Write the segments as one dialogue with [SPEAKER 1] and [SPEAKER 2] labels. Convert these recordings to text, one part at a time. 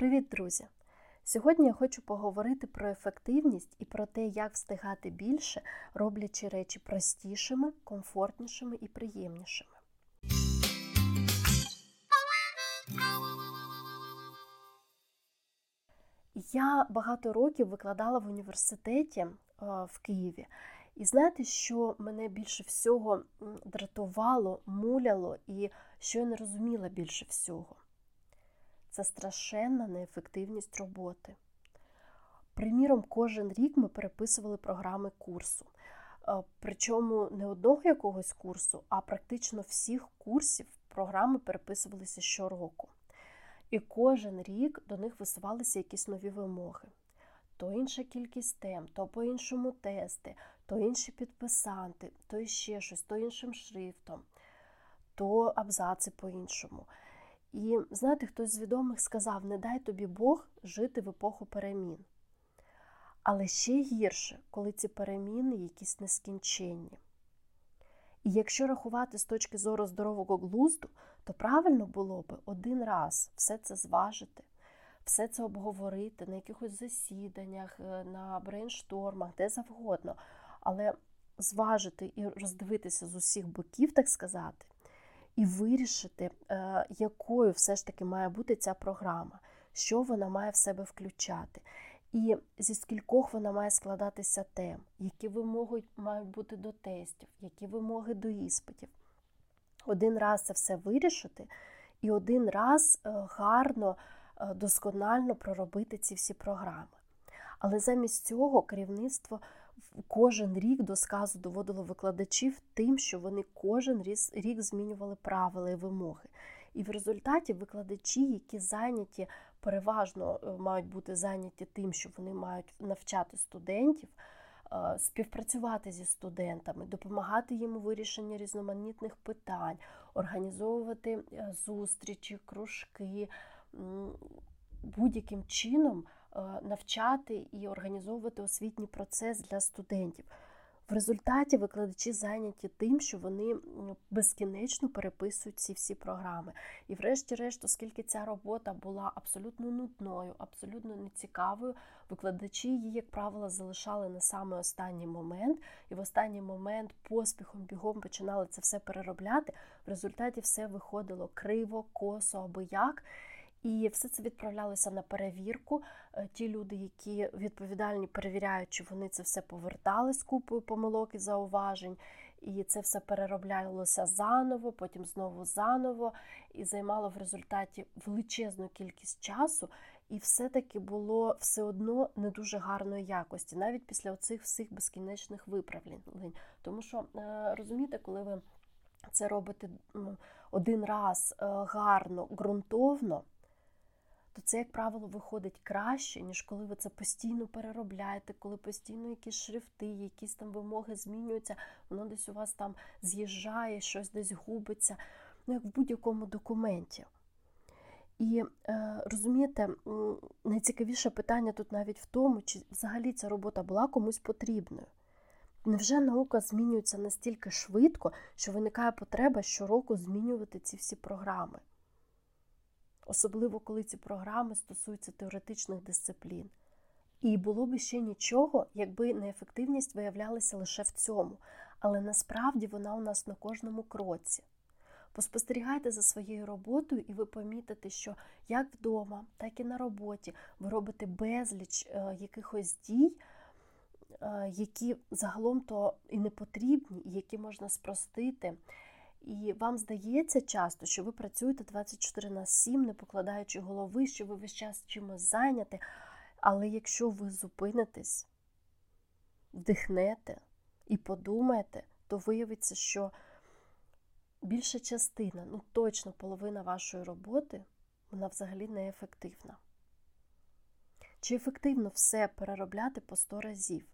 [SPEAKER 1] Привіт, друзі! Сьогодні я хочу поговорити про ефективність і про те, як встигати більше, роблячи речі простішими, комфортнішими і приємнішими. Я багато років викладала в університеті в Києві. І знаєте, що мене більше всього дратувало, муляло і що я не розуміла більше всього? Це страшенна неефективність роботи. Приміром, кожен рік ми переписували програми курсу. Причому не одного якогось курсу, а практично всіх курсів програми переписувалися щороку. І кожен рік до них висувалися якісь нові вимоги. То інша кількість тем, то по-іншому тести, то інші підписанти, то ще щось, то іншим шрифтом, то абзаци по-іншому. І знаєте, хтось з відомих сказав: не дай тобі Бог жити в епоху перемін. Але ще гірше, коли ці переміни якісь нескінченні. І якщо рахувати з точки зору здорового глузду, то правильно було би один раз все це зважити, все це обговорити на якихось засіданнях, е, на брейнштормах, де завгодно, але зважити і роздивитися з усіх боків, так сказати, і вирішити, е, якою все ж таки має бути ця програма, що вона має в себе включати. І зі скількох вона має складатися тем, які вимоги мають бути до тестів, які вимоги до іспитів. Один раз це все вирішити, і один раз е, гарно, е, досконально проробити ці всі програми. Але замість цього керівництво кожен рік до сказу доводило викладачів тим, що вони кожен рік змінювали правила і вимоги. І в результаті викладачі, які зайняті, переважно е, мають бути зайняті тим, що вони мають навчати студентів, е, співпрацювати зі студентами, допомагати їм у вирішенні різноманітних питань, організовувати е, зустрічі, кружки будь-яким чином. Е, навчати і організовувати освітній процес для студентів. В результаті викладачі зайняті тим, що вони безкінечно переписують ці всі програми. І, врешті-решт, оскільки ця робота була абсолютно нудною, абсолютно нецікавою, викладачі її, як правило, залишали на саме останній момент, і в останній момент поспіхом бігом починали це все переробляти. В результаті все виходило криво, косо або як. І все це відправлялося на перевірку. Е, ті люди, які відповідальні, перевіряють, чи вони це все повертали з купою помилок і зауважень, і це все перероблялося заново, потім знову заново, і займало в результаті величезну кількість часу. І все-таки було все одно не дуже гарної якості, навіть після оцих всіх безкінечних виправлень. Тому що е, розумієте, коли ви це робите один раз е, гарно, ґрунтовно то це, як правило, виходить краще, ніж коли ви це постійно переробляєте, коли постійно якісь шрифти, якісь там вимоги змінюються, воно десь у вас там з'їжджає, щось десь губиться, ну як в будь-якому документі. І е, розумієте, найцікавіше питання тут навіть в тому, чи взагалі ця робота була комусь потрібною. Невже наука змінюється настільки швидко, що виникає потреба щороку змінювати ці всі програми? Особливо коли ці програми стосуються теоретичних дисциплін. І було б ще нічого, якби неефективність виявлялася лише в цьому, але насправді вона у нас на кожному кроці. Поспостерігайте за своєю роботою, і ви помітите, що як вдома, так і на роботі ви робите безліч е, якихось дій, е, які загалом то і не потрібні, і які можна спростити. І вам здається часто, що ви працюєте 24 на 7, не покладаючи голови, що ви весь час чимось зайняті. Але якщо ви зупинитесь, вдихнете і подумаєте, то виявиться, що більша частина, ну точно половина вашої роботи, вона взагалі неефективна. Чи ефективно все переробляти по 100 разів?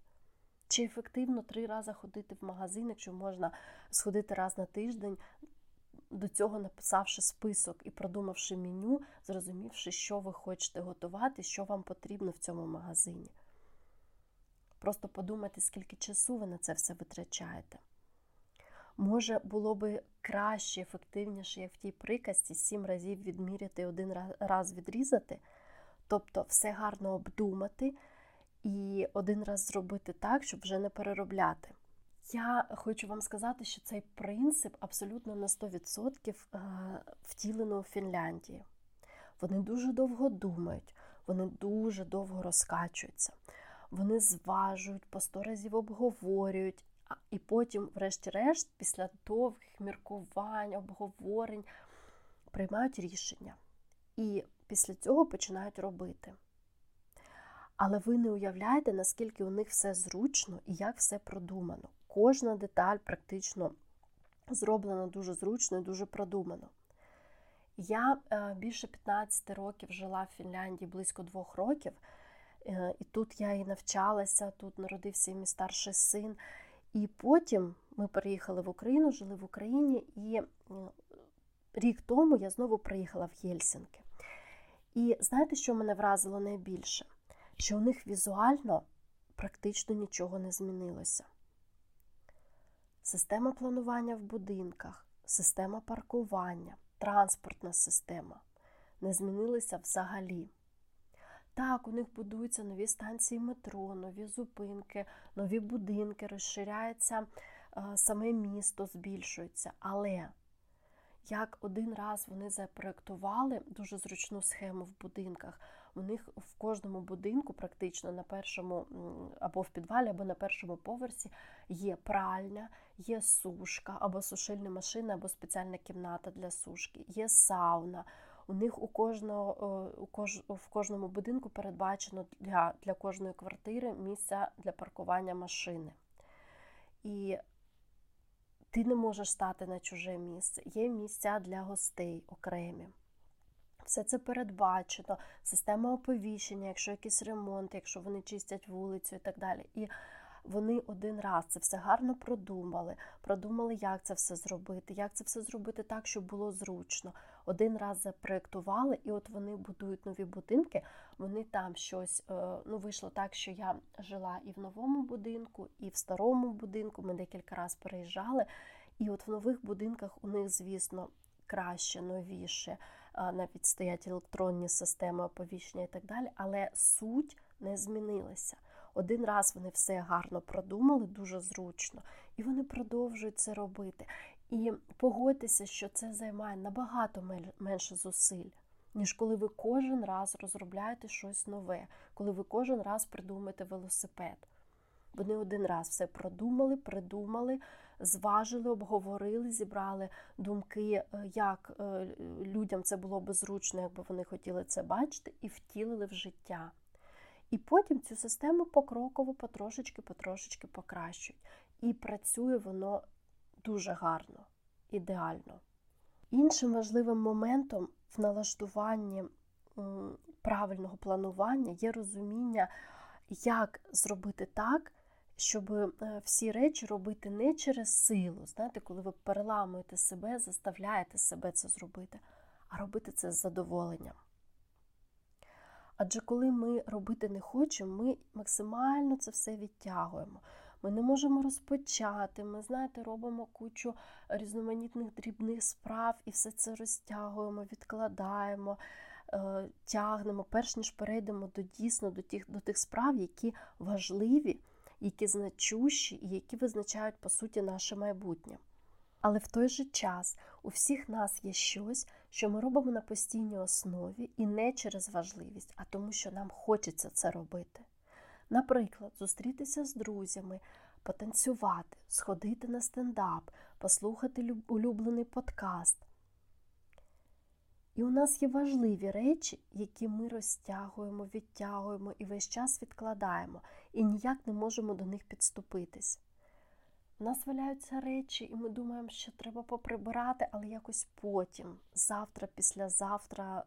[SPEAKER 1] Чи ефективно три рази ходити в магазин, якщо можна сходити раз на тиждень, до цього написавши список і продумавши меню, зрозумівши, що ви хочете готувати, що вам потрібно в цьому магазині. Просто подумайте, скільки часу ви на це все витрачаєте. Може, було би краще, ефективніше, як в тій приказці, сім разів відміряти один раз відрізати, Тобто все гарно обдумати і один раз зробити так, щоб вже не переробляти. Я хочу вам сказати, що цей принцип абсолютно на 100% е, втілено у Фінляндії. Вони дуже довго думають, вони дуже довго розкачуються, вони зважують, по сто разів обговорюють, і потім, врешті-решт, після довгих міркувань, обговорень, приймають рішення. І після цього починають робити. Але ви не уявляєте, наскільки у них все зручно і як все продумано. Кожна деталь практично зроблена дуже зручно і дуже продумано. Я е, більше 15 років жила в Фінляндії близько двох років, е, і тут я і навчалася, тут народився і мій старший син. І потім ми переїхали в Україну, жили в Україні, і рік тому я знову приїхала в Єльсинки. І знаєте, що мене вразило найбільше? Що у них візуально практично нічого не змінилося. Система планування в будинках, система паркування, транспортна система не змінилися взагалі. Так, у них будуються нові станції метро, нові зупинки, нові будинки, розширяється е, саме місто, збільшується. Але як один раз вони запроектували дуже зручну схему в будинках, у них в кожному будинку, практично на першому або в підвалі, або на першому поверсі є пральня, є сушка, або сушильна машина, або спеціальна кімната для сушки, є сауна. У них у кожного у кож, в кожному будинку передбачено для, для кожної квартири місця для паркування машини. І ти не можеш стати на чуже місце. Є місця для гостей окремі. Все це передбачено, система оповіщення, якщо якийсь ремонт, якщо вони чистять вулицю і так далі. І вони один раз це все гарно продумали, продумали, як це все зробити, як це все зробити так, щоб було зручно. Один раз запроєктували, і от вони будують нові будинки. Вони там щось е, ну вийшло так, що я жила і в новому будинку, і в старому будинку. Ми декілька разів переїжджали. І от в нових будинках у них, звісно, краще, новіше, навіть стоять електронні системи оповіщення і так далі, але суть не змінилася. Один раз вони все гарно продумали, дуже зручно, і вони продовжують це робити. І погодьтеся, що це займає набагато менше зусиль, ніж коли ви кожен раз розробляєте щось нове, коли ви кожен раз придумаєте велосипед. Вони один раз все продумали, придумали, зважили, обговорили, зібрали думки, е, як е, людям це було би зручно, якби вони хотіли це бачити, і втілили в життя. І потім цю систему покроково, потрошечки-потрошечки покращують. І працює воно дуже гарно, ідеально. Іншим важливим моментом в налаштуванні правильного планування є розуміння, як зробити так, щоб е, всі речі робити не через силу, знаєте, коли ви переламуєте себе, заставляєте себе це зробити, а робити це з задоволенням. Адже коли ми робити не хочемо, ми максимально це все відтягуємо. Ми не можемо розпочати, ми, знаєте, робимо кучу різноманітних дрібних справ і все це розтягуємо, відкладаємо, е, тягнемо, перш ніж перейдемо до дійсно до тих, до тих справ, які важливі, які значущі і які визначають, по суті, наше майбутнє. Але в той же час у всіх нас є щось, що ми робимо на постійній основі і не через важливість, а тому, що нам хочеться це робити. Наприклад, зустрітися з друзями, потанцювати, сходити на стендап, послухати улюблений подкаст. І у нас є важливі речі, які ми розтягуємо, відтягуємо і весь час відкладаємо, і ніяк не можемо до них підступитись. У нас валяються речі, і ми думаємо, що треба поприбирати, але якось потім, завтра, післязавтра,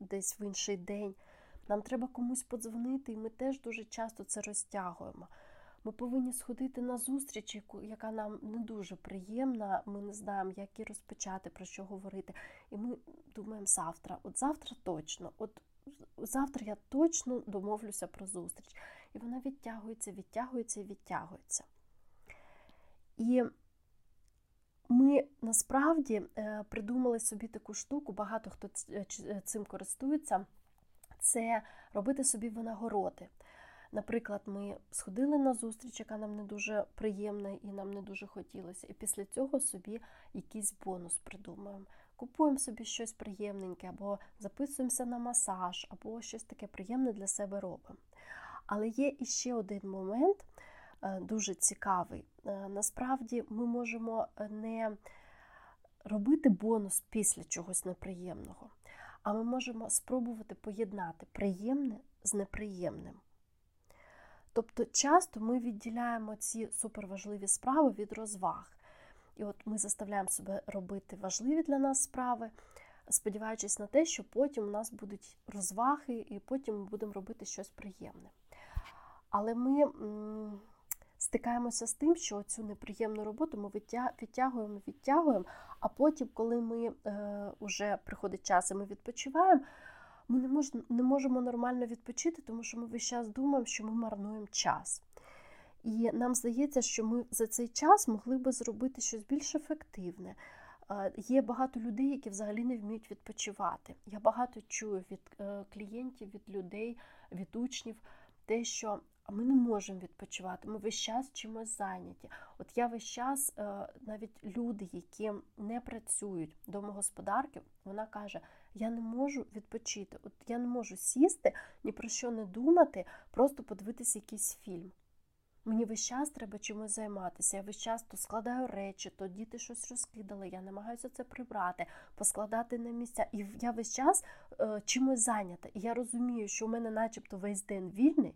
[SPEAKER 1] десь в інший день. Нам треба комусь подзвонити, і ми теж дуже часто це розтягуємо. Ми повинні сходити на зустріч, яка нам не дуже приємна. Ми не знаємо, як її розпочати, про що говорити. І ми думаємо завтра. От завтра точно, от завтра я точно домовлюся про зустріч. І вона відтягується, відтягується і відтягується. І ми насправді е, придумали собі таку штуку, багато хто цим користується. це робити собі винагороди. Наприклад, ми сходили на зустріч, яка нам не дуже приємна і нам не дуже хотілося, і після цього собі якийсь бонус придумаємо. Купуємо собі щось приємненьке, або записуємося на масаж, або щось таке приємне для себе робимо. Але є іще один момент, е, дуже цікавий. Е, насправді ми можемо не робити бонус після чогось неприємного, а ми можемо спробувати поєднати приємне з неприємним. Тобто часто ми відділяємо ці суперважливі справи від розваг. І от ми заставляємо себе робити важливі для нас справи, сподіваючись на те, що потім у нас будуть розваги, і потім ми будемо робити щось приємне. Але ми стикаємося з тим, що цю неприємну роботу ми відтягуємо, відтягуємо, а потім, коли ми е, вже приходить час і ми відпочиваємо, ми не, мож, не можемо нормально відпочити, тому що ми весь час думаємо, що ми марнуємо час. І нам здається, що ми за цей час могли би зробити щось більш ефективне. Є багато людей, які взагалі не вміють відпочивати. Я багато чую від е, клієнтів, від людей, від учнів, те, що ми не можемо відпочивати, ми весь час чимось зайняті. От я весь час, е, навіть люди, які не працюють домогосподарки, вона каже: я не можу відпочити, от я не можу сісти, ні про що не думати, просто подивитися якийсь фільм. Мені весь час треба чимось займатися. Я весь час то складаю речі, то діти щось розкидали, я намагаюся це прибрати, поскладати на місця. І я весь час е, чимось зайнята. І я розумію, що у мене, начебто, весь день вільний,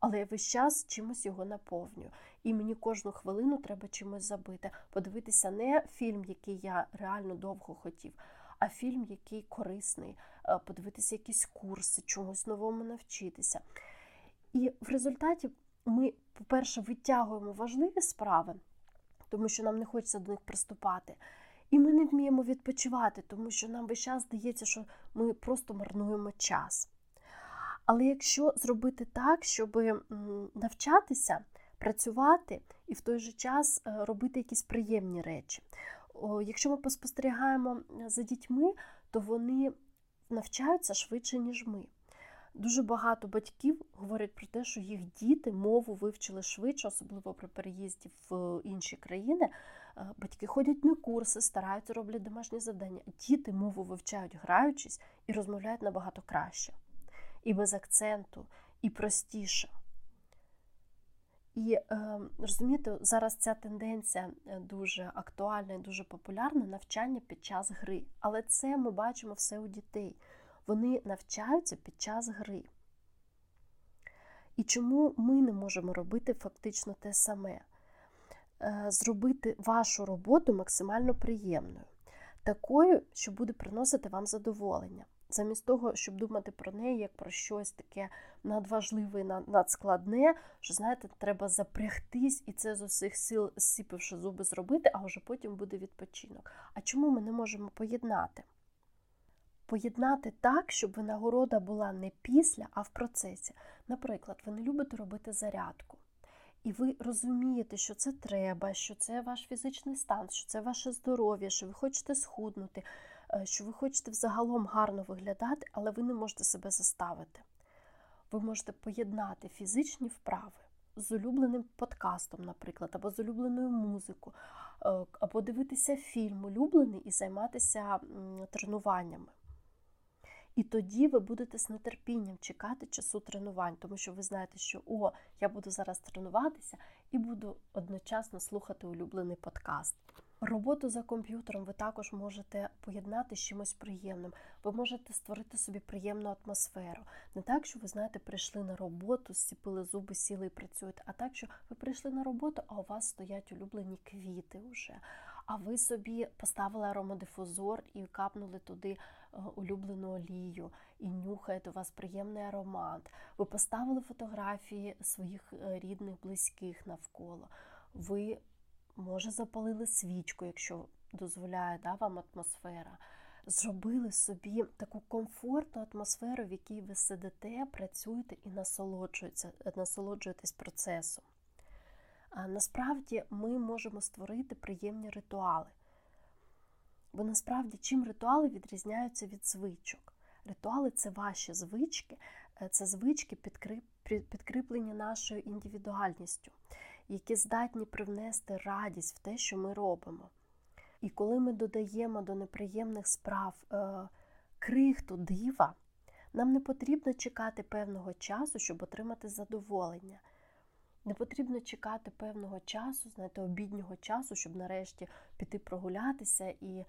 [SPEAKER 1] але я весь час чимось його наповнюю. І мені кожну хвилину треба чимось забити, подивитися не фільм, який я реально довго хотів, а фільм, який корисний, е, подивитися якісь курси, чогось новому навчитися. І в результаті ми, по-перше, витягуємо важливі справи, тому що нам не хочеться до них приступати. І ми не вміємо відпочивати, тому що нам весь час здається, що ми просто марнуємо час. Але якщо зробити так, щоб навчатися, працювати і в той же час е, робити якісь приємні речі. Якщо ми поспостерігаємо за дітьми, то вони навчаються швидше, ніж ми. Дуже багато батьків говорять про те, що їх діти мову вивчили швидше, особливо при переїзді в інші країни. Е, батьки ходять на курси, стараються роблять домашні завдання. Діти мову вивчають, граючись, і розмовляють набагато краще, і без акценту, і простіше. І е, розумієте, зараз ця тенденція е, дуже актуальна і дуже популярна навчання під час гри. Але це ми бачимо все у дітей. Вони навчаються під час гри. І чому ми не можемо робити фактично те саме? Е, зробити вашу роботу максимально приємною, такою, що буде приносити вам задоволення. Замість того, щоб думати про неї як про щось таке надважливе, надскладне, що, знаєте, треба запрягтись і це з усіх сил, сіпивши зуби, зробити, а вже потім буде відпочинок. А чому ми не можемо поєднати? Поєднати так, щоб винагорода була не після, а в процесі. Наприклад, ви не любите робити зарядку. І ви розумієте, що це треба, що це ваш фізичний стан, що це ваше здоров'я, що ви хочете схуднути, що ви хочете взагалом гарно виглядати, але ви не можете себе заставити. Ви можете поєднати фізичні вправи з улюбленим подкастом, наприклад, або з улюбленою музикою, е, або дивитися фільм улюблений і займатися тренуваннями. І тоді ви будете з нетерпінням чекати часу тренувань, тому що ви знаєте, що о, я буду зараз тренуватися і буду одночасно слухати улюблений подкаст. Роботу за комп'ютером ви також можете поєднати з чимось приємним. Ви можете створити собі приємну атмосферу. Не так, що ви знаєте, прийшли на роботу, зціпили зуби, сіли і працюєте, а так, що ви прийшли на роботу, а у вас стоять улюблені квіти вже. А ви собі поставили аромадифузор і капнули туди е, улюблену олію, і нюхаєте у вас приємний аромат. Ви поставили фотографії своїх е, рідних, близьких навколо. Ви може, запалили свічку, якщо дозволяє да, вам атмосфера. Зробили собі таку комфортну атмосферу, в якій ви сидите, працюєте і насолоджуєтесь процесом. А насправді ми можемо створити приємні ритуали. Бо насправді чим ритуали відрізняються від звичок? Ритуали це ваші звички, е, це звички підкріплені нашою індивідуальністю, які здатні привнести радість в те, що ми робимо. І коли ми додаємо до неприємних справ е, крихту дива, нам не потрібно чекати певного часу, щоб отримати задоволення. Не потрібно чекати певного часу, знаєте, обіднього часу, щоб нарешті піти прогулятися і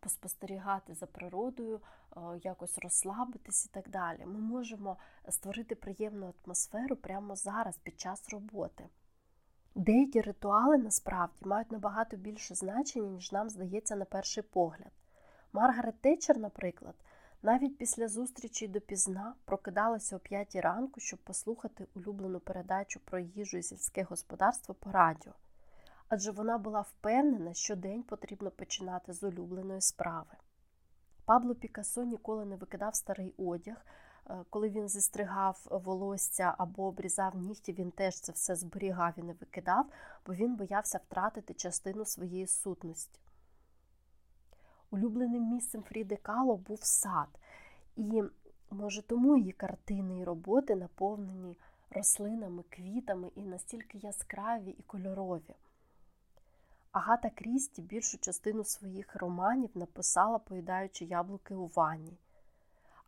[SPEAKER 1] поспостерігати за природою, е, якось розслабитись і так далі. Ми можемо створити приємну атмосферу прямо зараз, під час роботи. Деякі ритуали насправді мають набагато більше значення, ніж нам здається на перший погляд. Маргарет Тетчер, наприклад, навіть після зустрічі допізна прокидалася о п'ятій ранку, щоб послухати улюблену передачу про їжу і сільське господарство по радіо. Адже вона була впевнена, що день потрібно починати з улюбленої справи. Пабло Пікассо ніколи не викидав старий одяг. Е, коли він зістригав волосся або обрізав нігті, він теж це все зберігав і не викидав, бо він боявся втратити частину своєї сутності. Улюбленим місцем Фріди Кало був сад, і, може, тому її картини і роботи наповнені рослинами, квітами і настільки яскраві і кольорові. Агата Крісті більшу частину своїх романів написала, поїдаючи яблуки у ванні.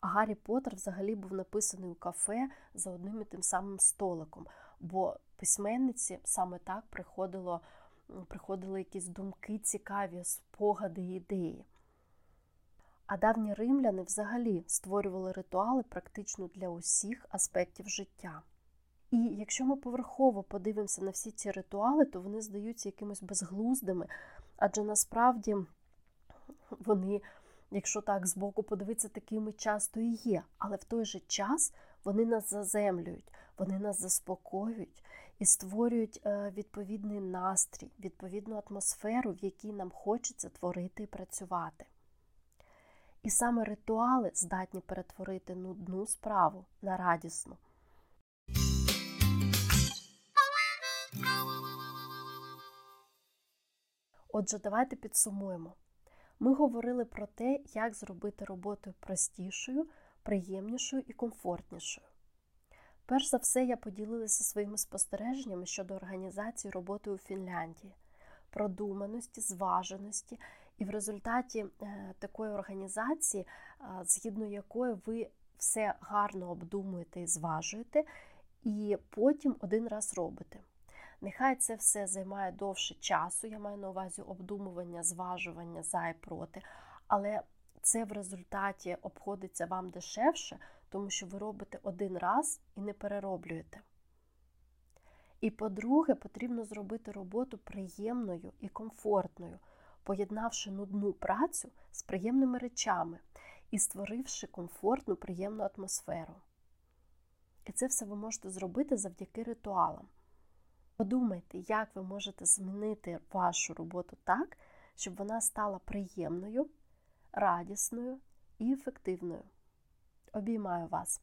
[SPEAKER 1] А Гаррі Поттер взагалі був написаний у кафе за одним і тим самим столиком, бо письменниці саме так приходило, приходили якісь думки, цікаві, спогади ідеї. А давні римляни взагалі створювали ритуали практично для усіх аспектів життя. І якщо ми поверхово подивимося на всі ці ритуали, то вони здаються якимось безглуздими, адже насправді вони, якщо так збоку подивитися, такими часто і є. Але в той же час вони нас заземлюють, вони нас заспокоюють і створюють е, відповідний настрій, відповідну атмосферу, в якій нам хочеться творити і працювати. І саме ритуали здатні перетворити нудну справу на радісну. Отже, давайте підсумуємо. Ми говорили про те, як зробити роботу простішою, приємнішою і комфортнішою. Перш за все, я поділилася своїми спостереженнями щодо організації роботи у Фінляндії, продуманості, зваженості, і в результаті е, такої організації, згідно якої ви все гарно обдумуєте і зважуєте, і потім один раз робите. Нехай це все займає довше часу, я маю на увазі обдумування, зважування за і проти, але це в результаті обходиться вам дешевше, тому що ви робите один раз і не перероблюєте. І по-друге, потрібно зробити роботу приємною і комфортною, поєднавши нудну працю з приємними речами і створивши комфортну, приємну атмосферу. І це все ви можете зробити завдяки ритуалам. Подумайте, як ви можете змінити вашу роботу так, щоб вона стала приємною, радісною і ефективною. Обіймаю вас!